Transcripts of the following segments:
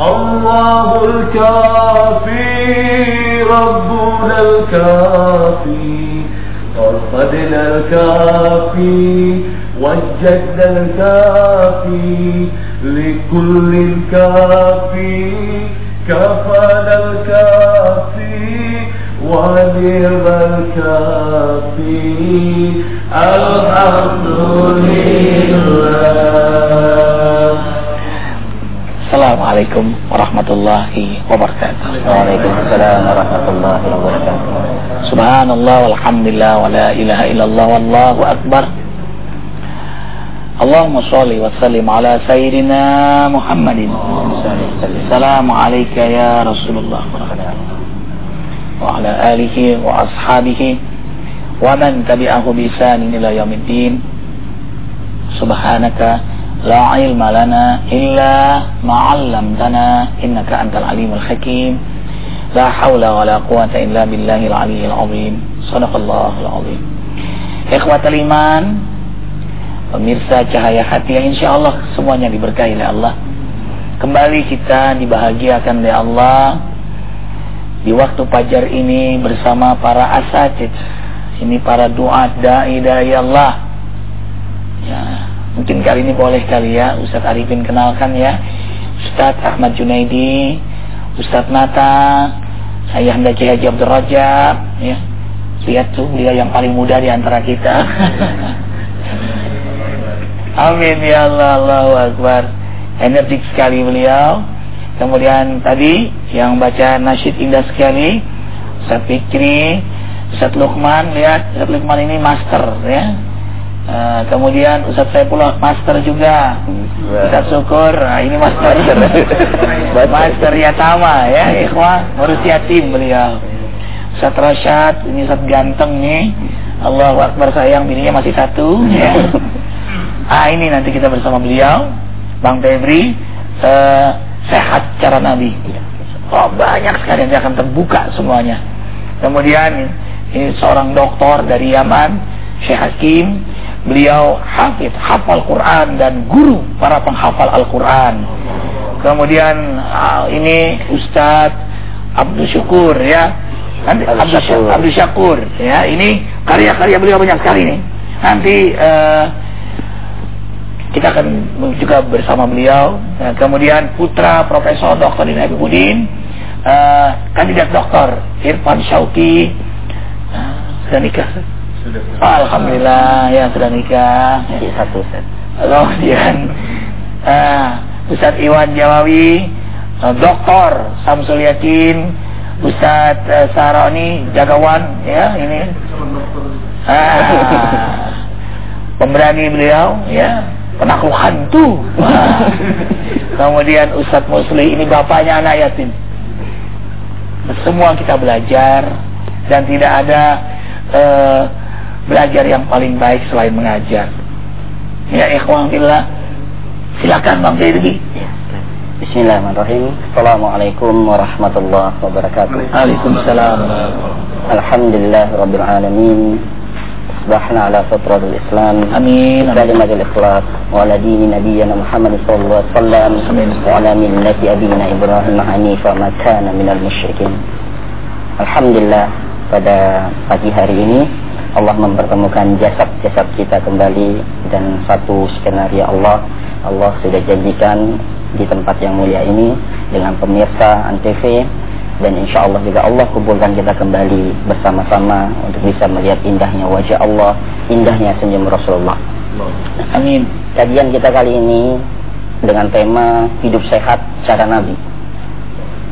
الله الكافي ربنا الكافي. وصدنا الكافي والجد الكافي. لكل الكافي كفانا الكافي ونعم الكافي. الحمد لله. Assalamualaikum warahmatullahi wabarakatuh. Waalaikumsalam warahmatullahi wabarakatuh. Subhanallah walhamdulillah wa la ilaha illallah wallahu akbar. Wa sallim ala sayyidina Muhammadin. Assalamu alayka ya Rasulullah wa ala alihi wa wa man tabi'ahu bi ihsanin ila yaumiddin. Subhanaka لا علم لنا إلا ما علمتنا إنك أنت العليم الحكيم لا حول ولا قوة إلا بالله العلي العظيم صدق الله العظيم إخوة الإيمان Pemirsa cahaya hati yang insya Allah semuanya diberkahi oleh Allah. Kembali kita dibahagiakan oleh Allah Di waktu pajar ini bersama para asatid. Ini para duat da'i da'i Allah. Ya, Mungkin kali ini boleh kali ya Ustadz Arifin kenalkan ya. Ustadz Ahmad Junaidi Ustadz Nata Saya Handa Haji Abdul ya. Lihat tuh beliau yang paling muda di antara kita. Amin ya Allah Allahu Akbar. Energik sekali beliau. Kemudian tadi yang baca nasyid indah sekali Ustadz Fikri Ustadz Lukman lihat Ustadz Lukman ini master ya Uh, kemudian Ustaz Saifullah master juga. Ustaz Syukur. Nah, ini master. Master. Yatama ya ikhwah ngurus yatim beliau. Ustaz Rashad ini Ustaz ganteng nih Allahu Akbar sayang bininya masih satu ya. ah ini nanti kita bersama beliau Bang Febri. Uh, sehat cara Nabi. Oh banyak sekali yang akan terbuka semuanya. Kemudian ini seorang dokter dari Yaman Syekh Hakim beliau hafid, hafal Quran dan guru para penghafal Al-Quran. Kemudian uh, ini Ustadz Abdul Syukur ya, Abdul Syakur. Abdul Syakur ya. Ini karya-karya beliau banyak sekali nih. Nanti uh, kita akan juga bersama beliau. Nah, kemudian putra Profesor Dr. Dina Budin, uh, kandidat doktor Irfan Syauki, uh, sudah nikah. Alhamdulillah ya sudah nikah. Ya, satu set. Kemudian uh, Ustadz Iwan Jawawi, uh, Doktor Samsul Yakin, Ustadz uh, Saroni Jagawan, ya ini. Ah, pemberani beliau, ya penakluk hantu. Kemudian Ustadz Musli ini bapaknya anak yatim. Semua kita belajar dan tidak ada uh, belajar yang paling baik selain mengajar. Ya ikhwan billah. Silakan Bang Firdi. Bismillahirrahmanirrahim. Assalamualaikum warahmatullahi wabarakatuh. Waalaikumsalam. Alhamdulillah rabbil alamin. أصبحنا على فطرة الإسلام آمين كلمة الإخلاص وعلى دين نبينا محمد صلى الله عليه وسلم وعلى ملة أبينا إبراهيم حنيفا ما كان من المشركين Alhamdulillah pada pagi hari ini Allah mempertemukan jasad-jasad kita kembali dan satu skenario Allah Allah sudah janjikan di tempat yang mulia ini dengan pemirsa Antv dan insya Allah juga Allah kumpulkan kita kembali bersama-sama untuk bisa melihat indahnya wajah Allah, indahnya senyum Rasulullah. Amin. Kajian kita kali ini dengan tema hidup sehat cara Nabi.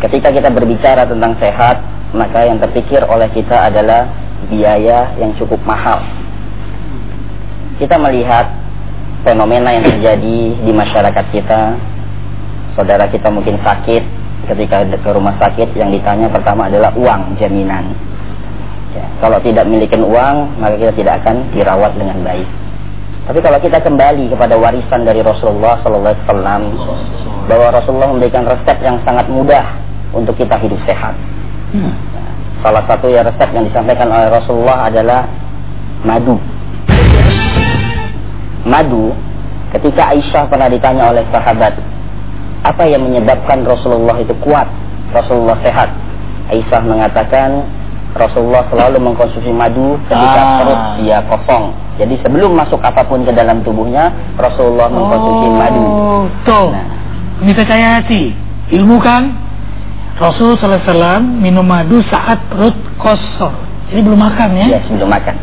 Ketika kita berbicara tentang sehat, maka yang terpikir oleh kita adalah biaya yang cukup mahal. Kita melihat fenomena yang terjadi di masyarakat kita. Saudara kita mungkin sakit, ketika ke rumah sakit yang ditanya pertama adalah uang jaminan. Ya, kalau tidak memiliki uang, maka kita tidak akan dirawat dengan baik. Tapi kalau kita kembali kepada warisan dari Rasulullah Sallallahu Alaihi Wasallam, bahwa Rasulullah memberikan resep yang sangat mudah untuk kita hidup sehat. Hmm. Salah satu ya resep yang disampaikan oleh Rasulullah adalah madu. Madu, ketika Aisyah pernah ditanya oleh sahabat, apa yang menyebabkan Rasulullah itu kuat, Rasulullah sehat? Aisyah mengatakan Rasulullah selalu mengkonsumsi madu ketika Ah. perut dia kosong. Jadi sebelum masuk apa pun ke dalam tubuhnya, Rasulullah mengkonsumsi madu. Oh, tuh. Nah. Bisa saya hati. Ilmu kan? Rasul wasallam minum madu saat perut kosong. Jadi belum makan ya? Ya, sebelum makan.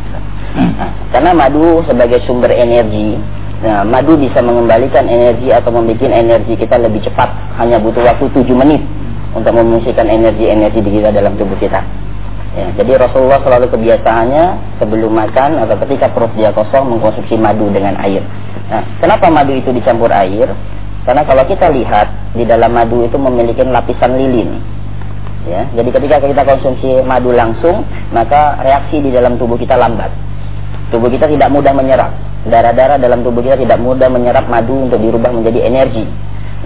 Nah, karena madu sebagai sumber energi, nah, madu bisa mengembalikan energi atau membuat energi kita lebih cepat. Hanya butuh waktu 7 menit untuk memungsikan energi-energi di kita dalam tubuh kita. Ya, jadi Rasulullah selalu kebiasaannya sebelum makan atau ketika perut dia kosong mengkonsumsi madu dengan air. Nah, kenapa madu itu dicampur air? Karena kalau kita lihat di dalam madu itu memiliki lapisan lilin. Ya, jadi ketika kita konsumsi madu langsung, maka reaksi di dalam tubuh kita lambat. Tubuh kita tidak mudah menyerap. Darah-darah dalam tubuh kita tidak mudah menyerap madu untuk dirubah menjadi energi.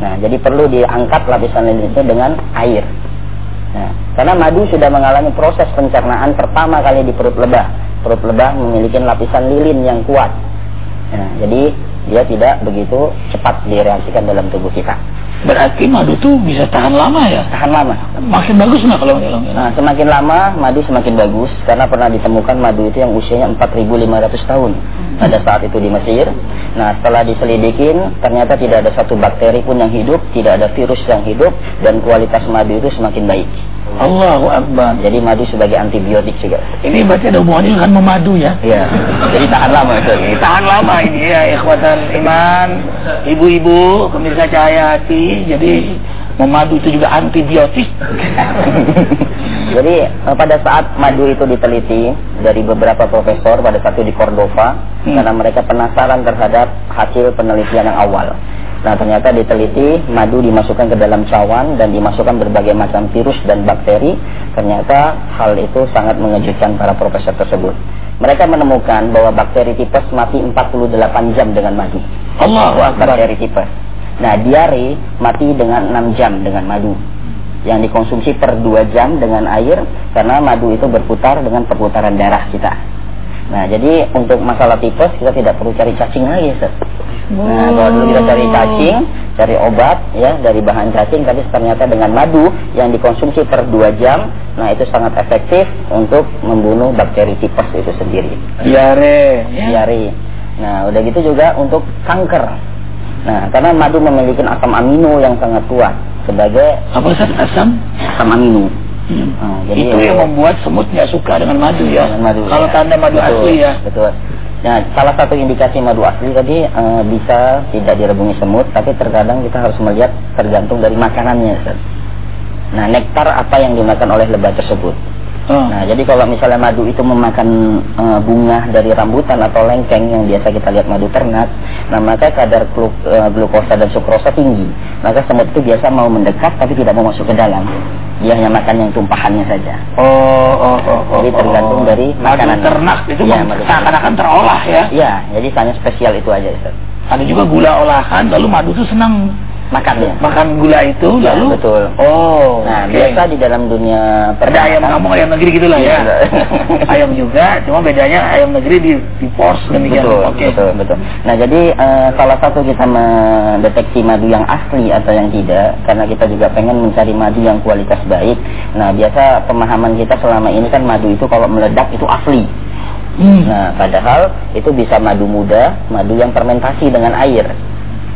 Nah, jadi perlu diangkat lapisan lilin itu dengan air. Nah, karena madu sudah mengalami proses pencernaan pertama kali di perut lebah. Perut lebah memiliki lapisan lilin yang kuat. Nah, jadi dia tidak begitu cepat direaksikan dalam tubuh kita. Berarti madu tuh bisa tahan lama ya? Tahan lama. Makin bagus nggak kalau? Nah, semakin lama madu semakin bagus karena pernah ditemukan madu itu yang usianya 4.500 tahun pada saat itu di Mesir. Nah, setelah diselidikin ternyata tidak ada satu bakteri pun yang hidup, tidak ada virus yang hidup dan kualitas madu itu semakin baik. Allahu Akbar. Jadi madu sebagai antibiotik juga. Ini berarti ada hubungannya dengan memadu ya? Iya. Jadi tahan lama itu. Tahan lama ini ya ikhwatan iman, ibu-ibu, pemirsa cahaya hati. Jadi memadu itu juga antibiotik. Jadi eh, pada saat madu itu diteliti dari beberapa profesor pada satu di Cordova Hmm. karena mereka penasaran terhadap hasil penelitian yang awal. Nah ternyata diteliti madu dimasukkan ke dalam cawan dan dimasukkan berbagai macam virus dan bakteri. Ternyata hal itu sangat mengejutkan para profesor tersebut. Mereka menemukan bahwa bakteri tipes mati 48 jam dengan madu. Akbar. Bakteri tipes. Nah diare mati dengan 6 jam dengan madu yang dikonsumsi per 2 jam dengan air karena madu itu berputar dengan perputaran darah kita. Nah, jadi untuk masalah tipes kita tidak perlu cari cacing lagi, Ustaz. Nah, kalau dulu kita cari cacing, cari obat ya dari bahan cacing, tapi ternyata dengan madu yang dikonsumsi per 2 jam, nah itu sangat efektif untuk membunuh bakteri tipes itu sendiri. Diare. Diare. Nah, udah gitu juga untuk kanker. Nah, karena madu memiliki asam amino yang sangat kuat sebagai Apa Ustaz asam? asam amino. Hmm. Nah, jadi itu yang membuat semut nggak suka dengan madu ya. Dengan madu, Kalau ya. tanda madu Betul, asli ya. Betul. Nah, salah satu indikasi madu asli tadi eh, bisa tidak direbungi semut, tapi terkadang kita harus melihat tergantung dari makanannya. Ustaz. Nah, nektar apa yang dimakan oleh lebah tersebut. Oh. Nah, jadi kalau misalnya madu itu memakan eh, bunga dari rambutan atau lengkeng yang biasa kita lihat madu ternak, nah maka kadar glu- eh, glukosa dan sukrosa tinggi. Maka semut itu biasa mau mendekat tapi tidak mau masuk ke dalam. Dia hanya makan yang tumpahannya saja. Oh, oh, oh, oh, Jadi tergantung oh. dari madu makanan. ternak itu Iya, mem- madu seakan-akan terolah ya. Iya, jadi hanya spesial itu aja, Ustaz. Ada juga gula olahan, lalu madu itu senang Makannya. makan gula itu, Ya, lalu betul. Oh, Nah, oke. biasa di dalam dunia ada ayam kampung ayam negeri gitulah ya. Iya. ayam juga, cuma bedanya ayam negeri di di pors demikian. Betul, Oke. betul, betul. Nah, jadi eh, salah satu kita mendeteksi madu yang asli atau yang tidak, karena kita juga pengen mencari madu yang kualitas baik. Nah, biasa pemahaman kita selama ini kan madu itu kalau meledak itu asli. Hmm. Nah, padahal itu bisa madu muda, madu yang fermentasi dengan air.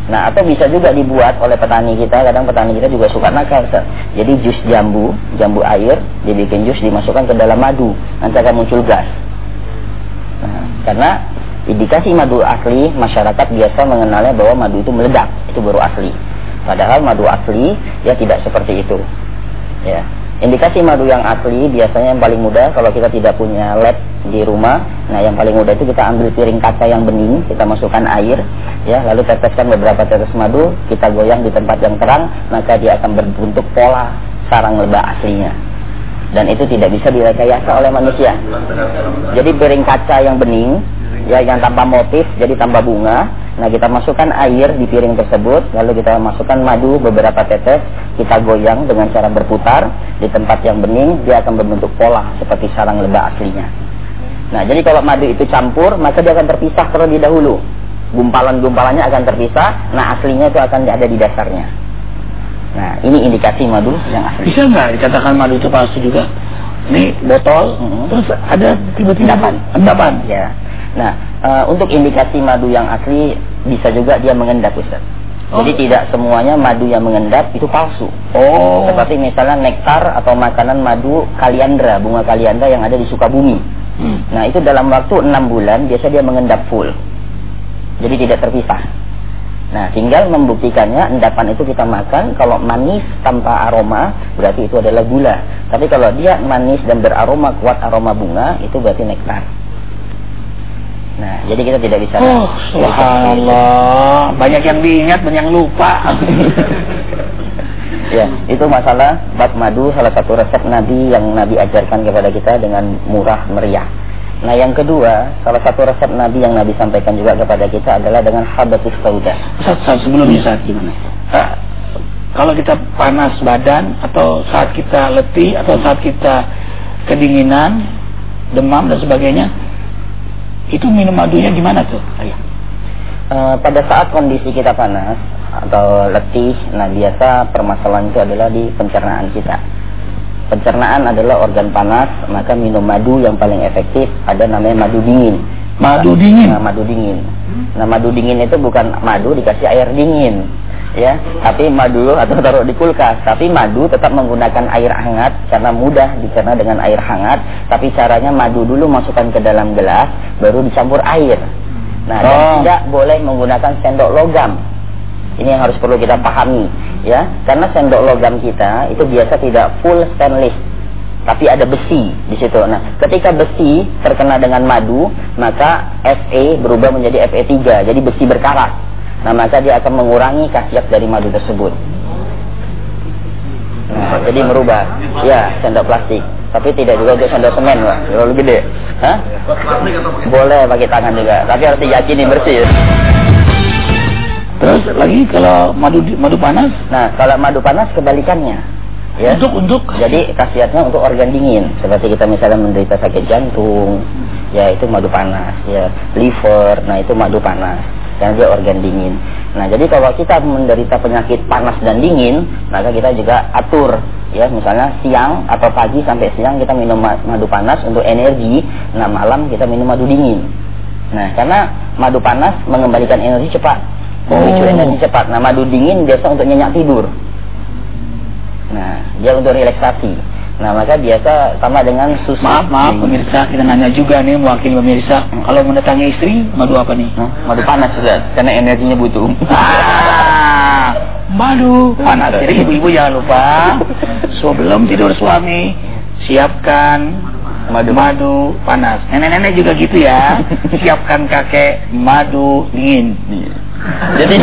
Nah, atau bisa juga dibuat oleh petani kita. Kadang petani kita juga suka nakal, Ustaz. Jadi jus jambu, jambu air, dibikin jus dimasukkan ke dalam madu, nanti akan muncul gas. Nah, karena indikasi madu asli, masyarakat biasa mengenalnya bahwa madu itu meledak, itu baru asli. Padahal madu asli ya tidak seperti itu. Ya. Indikasi madu yang asli biasanya yang paling mudah kalau kita tidak punya lab di rumah. Nah, yang paling mudah itu kita ambil piring kaca yang bening, kita masukkan air, ya, lalu teteskan beberapa tetes madu, kita goyang di tempat yang terang, maka dia akan berbentuk pola sarang lebah aslinya. Dan itu tidak bisa direkayasa oleh manusia. Jadi piring kaca yang bening, ya yang tanpa motif, jadi tanpa bunga. Nah kita masukkan air di piring tersebut, lalu kita masukkan madu beberapa tetes, kita goyang dengan cara berputar di tempat yang bening, dia akan berbentuk pola seperti sarang lebah aslinya. Nah jadi kalau madu itu campur, maka dia akan terpisah terlebih dahulu. Gumpalan-gumpalannya akan terpisah, nah aslinya itu akan ada di dasarnya. Nah, ini indikasi madu yang asli. Bisa nggak dikatakan madu itu palsu juga? Ini botol, Mhm. terus ada tiba-tiba Endapan. endapan. Ya. Nah, eh, untuk indikasi madu yang asli bisa juga dia mengendap, Ustaz. Oh. Jadi tidak semuanya madu yang mengendap itu palsu. Oh. Seperti misalnya nektar atau makanan madu kaliandra, bunga kaliandra yang ada di Sukabumi. Hmm. Nah, itu dalam waktu enam bulan biasa dia mengendap full. Jadi tidak terpisah. Nah, tinggal membuktikannya endapan itu kita makan kalau manis tanpa aroma berarti itu adalah gula. Tapi kalau dia manis dan beraroma kuat aroma bunga itu berarti nektar. Nah, jadi kita tidak bisa Oh, subhanallah. Banyak yang diingat, banyak yang lupa. Ya, itu masalah bab madu salah satu resep Nabi yang Nabi ajarkan kepada kita dengan murah meriah. Nah, yang kedua, salah satu resep Nabi yang Nabi sampaikan juga kepada kita adalah dengan habatus sauda. Ustaz, Ustaz, sebelumnya saat gimana? Eh, kalau kita panas badan atau saat kita letih atau saat kita kedinginan, demam dan sebagainya, itu minum madunya gimana tuh? Ayo. Eh, pada saat kondisi kita panas atau letih, nah biasa permasalahan itu adalah di pencernaan kita. Pencernaan adalah organ panas, maka minum madu yang paling efektif ada namanya madu dingin. Madu dingin. Nah, madu dingin. Nah, madu dingin itu bukan madu dikasih air dingin, ya. Tapi madu atau taruh di kulkas. Tapi madu tetap menggunakan air hangat karena mudah dicerna dengan air hangat. Tapi caranya madu dulu masukkan ke dalam gelas, baru dicampur air. Nah, dan Oh. tidak boleh menggunakan sendok logam. Ini yang harus perlu kita pahami, ya. Karena sendok logam kita itu biasa tidak full stainless tapi ada besi di situ. Nah, ketika besi terkena dengan madu, maka Fe berubah menjadi Fe3, jadi besi berkarat. Nah, maka dia akan mengurangi khasiat dari madu tersebut. Nah, jadi merubah. Ya, sendok plastik. Tapi tidak juga untuk sendok semen, Pak. Terlalu gede. Hah? Boleh pakai tangan juga, tapi harus diyakini bersih. Terus lagi kalau madu madu panas, Nah, kalau madu panas kebalikannya. Ya. untuk untuk Jadi khasiatnya untuk organ dingin, seperti kita misalnya menderita sakit jantung, ya itu madu panas, ya liver, nah itu madu panas, karena dia organ dingin. Nah jadi kalau kita menderita penyakit panas dan dingin, maka kita juga atur, ya misalnya siang atau pagi sampai siang kita minum ma- madu panas untuk energi, nah malam kita minum madu dingin. Nah karena madu panas mengembalikan energi cepat, memicu Oh. energi cepat. Nah madu dingin biasa untuk nyenyak tidur. Nah, dia untuk relaksasi. Nah, maka biasa sama dengan susu. maaf maaf pemirsa kita nanya juga nih mewakili pemirsa kalau mendatangi istri madu apa nih? Nah, madu panas Ustaz, karena energinya butuh. Ah, madu panas. Jadi ibu-ibu jangan lupa sebelum tidur suami siapkan madu madu panas. Nenek-nenek juga gitu ya. Siapkan kakek madu dingin. Jadi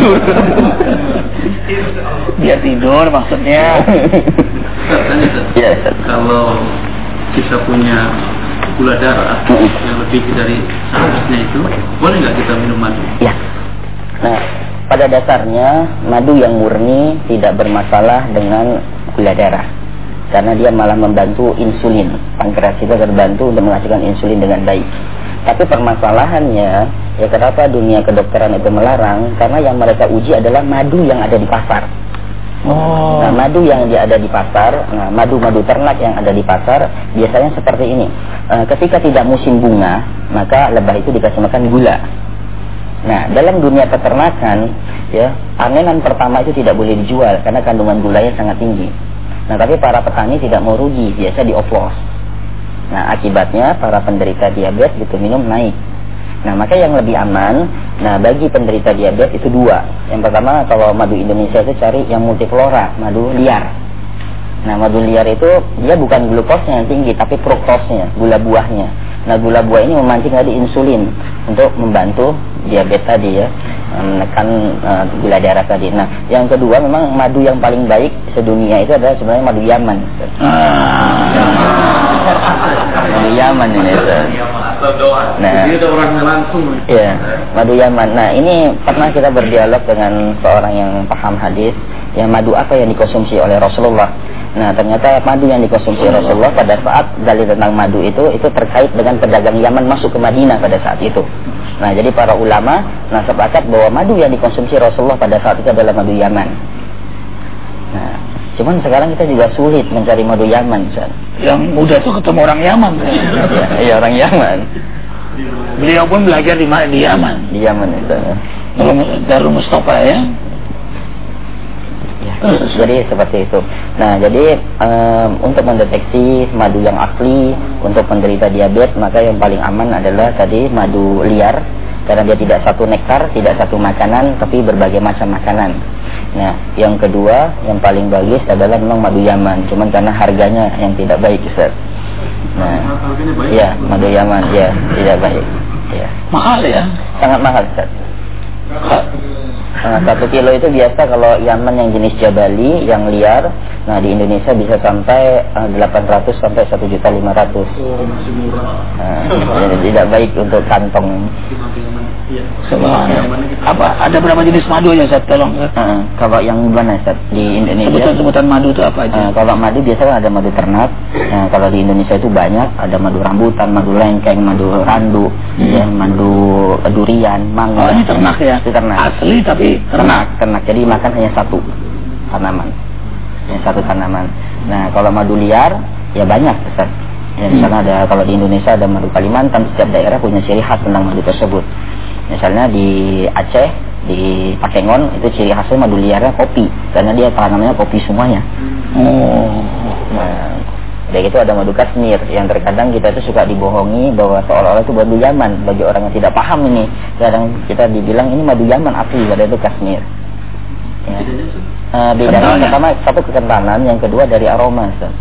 Biar tidur maksudnya. Ya, Ustaz. kalau kita punya gula darah yang lebih dari seharusnya itu boleh nggak kita minum madu? Ya. Nah, pada dasarnya madu yang murni tidak bermasalah dengan gula darah. Karena dia malah membantu insulin. Pankreas kita terbantu untuk menghasilkan insulin dengan baik. Tapi permasalahannya, ya kenapa dunia kedokteran itu melarang? Karena yang mereka uji adalah madu yang ada di pasar. Oh. Nah, madu yang dia ada di pasar, nah, madu-madu ternak yang ada di pasar biasanya seperti ini. Eh, ketika tidak musim bunga, maka lebah itu dikasih makan gula. Nah, dalam dunia peternakan, ya, panenan pertama itu tidak boleh dijual karena kandungan gulanya sangat tinggi. Nah, tapi para petani tidak mau rugi, biasa dioplos. Nah, akibatnya para penderita diabetes gitu minum naik. Nah, maka yang lebih aman, nah bagi penderita diabetes itu dua. Yang pertama, kalau madu Indonesia itu cari yang multiflora, madu liar. Nah, madu liar itu dia bukan glukosnya yang tinggi, tapi fruktosnya, gula buahnya. Nah, gula buah ini memancing tadi insulin untuk membantu diabetes tadi ya, menekan eh, gula darah tadi. Nah, yang kedua memang madu yang paling baik sedunia itu adalah sebenarnya madu Yaman. Madu Yaman ini. Nah. Jadi ada orangnya langsung. Iya, madu Yaman. Nah, ini pernah kita berdialog dengan seorang yang paham hadis, yang madu apa yang dikonsumsi oleh Rasulullah. Nah, ternyata madu yang dikonsumsi Rasulullah pada saat dalil tentang madu itu itu terkait dengan pedagang Yaman masuk ke Madinah pada saat itu. Nah, jadi para ulama nah sepakat bahwa madu yang dikonsumsi Rasulullah pada saat itu adalah madu Yaman. Nah, Cuman sekarang kita juga sulit mencari madu Yaman, Ustaz. Yang muda tuh ketemu orang Yaman. Iya, orang Yaman. Beliau pun belajar di di Yaman. Di Yaman Ustaz. Darul- Mustafa ya. Ya, jadi seperti itu. Nah, jadi em, untuk mendeteksi madu yang asli untuk penderita diabetes, maka yang paling aman adalah tadi madu liar karena dia tidak satu nektar, tidak satu makanan, tapi berbagai macam makanan. Nah, yang kedua, yang paling bagus adalah memang madu Yaman, cuman karena harganya yang tidak baik, Ustaz. Nah, baik. ya, madu Yaman, ya, tidak baik. Ya, Mahal ya. sangat mahal, Ustaz. Nah, satu kilo itu biasa kalau Yaman yang jenis Jabali yang liar, nah di Indonesia bisa sampai eh, 800 sampai 1 juta 500. Oh, masih murah. Nah, jadi tidak baik untuk kantong. Iya. Subhanallah. Apa ada berapa jenis madu ya Ustaz? Tolong. Nah, kalau yang mana Ustaz? di Indonesia? Sebutan-sebutan madu itu apa aja? Nah, kalau madu biasanya ada madu ternak. Nah, kalau di Indonesia itu banyak, ada madu rambutan, madu lengkeng, madu randu, ya, madu durian, mangga. Oh, ini ternak ya? Itu ternak. Asli tapi ternak. ternak. Jadi makan hanya satu tanaman. Hanya satu tanaman. Nah, kalau madu liar ya banyak, Ustaz. Ya, misalnya ada kalau di Indonesia ada madu Kalimantan, setiap daerah punya ciri khas tentang madu tersebut. Misalnya di Aceh, di Pakengon itu ciri khasnya madu liarnya kopi, karena dia tanamannya kopi semuanya. Oh. Nah, dari itu ada madu Kashmir yang terkadang kita itu suka dibohongi bahwa seolah-olah itu madu Yaman bagi orang yang tidak paham ini. Kadang kita dibilang ini madu Yaman asli, padahal itu Kashmir. Ya. Bedanya, Ustaz? Eh, bedanya Kentalnya. pertama satu kekentalan, yang kedua dari aroma. Ustaz.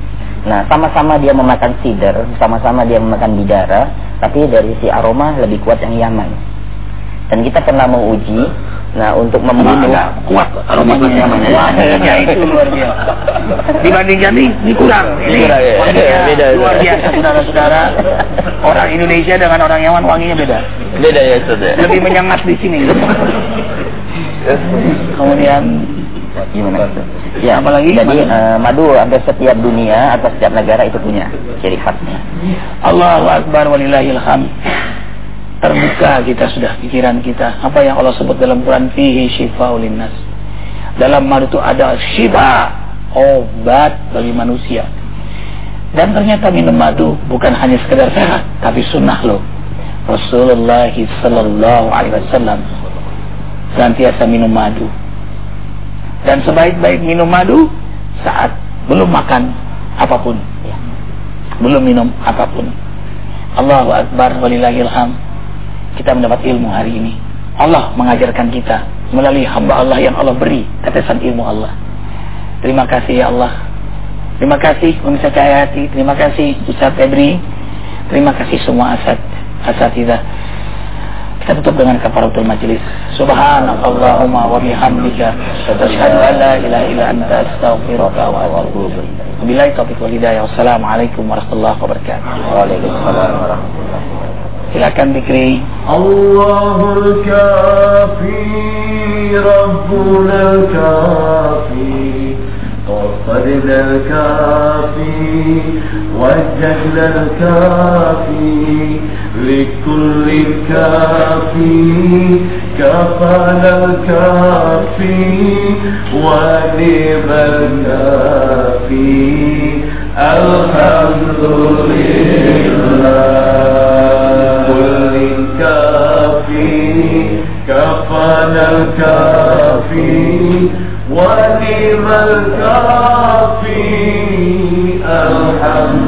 Nah, sama-sama dia memakan sider, sama-sama dia memakan bidara, tapi dari si aroma lebih kuat yang Yaman. Dan kita pernah menguji, nah untuk membunuh Ada kuat aromanya mana? Wanginya itu luar biasa. Dibandingkan ini, ini kurang. Ini Kurang, ya. wanginya Beda, luar biasa saudara-saudara. Orang Indonesia dengan orang Yaman wanginya beda. beda ya Ustaz ya. Lebih menyengat di sini. Kemudian Gimana? Ya, Apalagi? Jadi Madu? eh, madu hampir setiap dunia atau setiap negara itu punya ciri khasnya. Allahu Akbar walillahil hamd. Terbuka kita sudah pikiran kita. Apa yang Allah sebut dalam Quran fihi syifa'ul linnas. Dalam madu itu ada syifa, obat bagi manusia. Dan ternyata minum madu bukan hanya sekedar sehat, tapi sunnah loh. Rasulullah sallallahu alaihi wasallam senantiasa minum madu. Dan sebaik-baik minum madu saat belum makan apa pun. Belum minum apa pun. Allahu Akbar walillahil hamd. Kita mendapat ilmu hari ini. Allah mengajarkan kita melalui hamba Allah yang Allah beri tetesan ilmu Allah. Terima kasih ya Allah. Terima kasih pemirsa Cahaya Hati. Terima kasih Ustaz Febri. Terima kasih semua asat asatidah. Kita tutup dengan kafaratul majlis. Subhanakallahumma wa bihamdika asyhadu an la ilaha illa anta astaghfiruka wa atubu ilaik. Wabillahi taufiq wal. Wassalamualaikum warahmatullahi wabarakatuh. Waalaikumsalam warahmatullahi wabarakatuh. silakan dikri. Allahul الكافي rabbuna kafi. وفرنا الكافي وجهنا الكافي لكل الكافي كفانا الكافي ونعم الكافي الحمد لله الكافي كفانا الكافي ونعم الكافي الحمد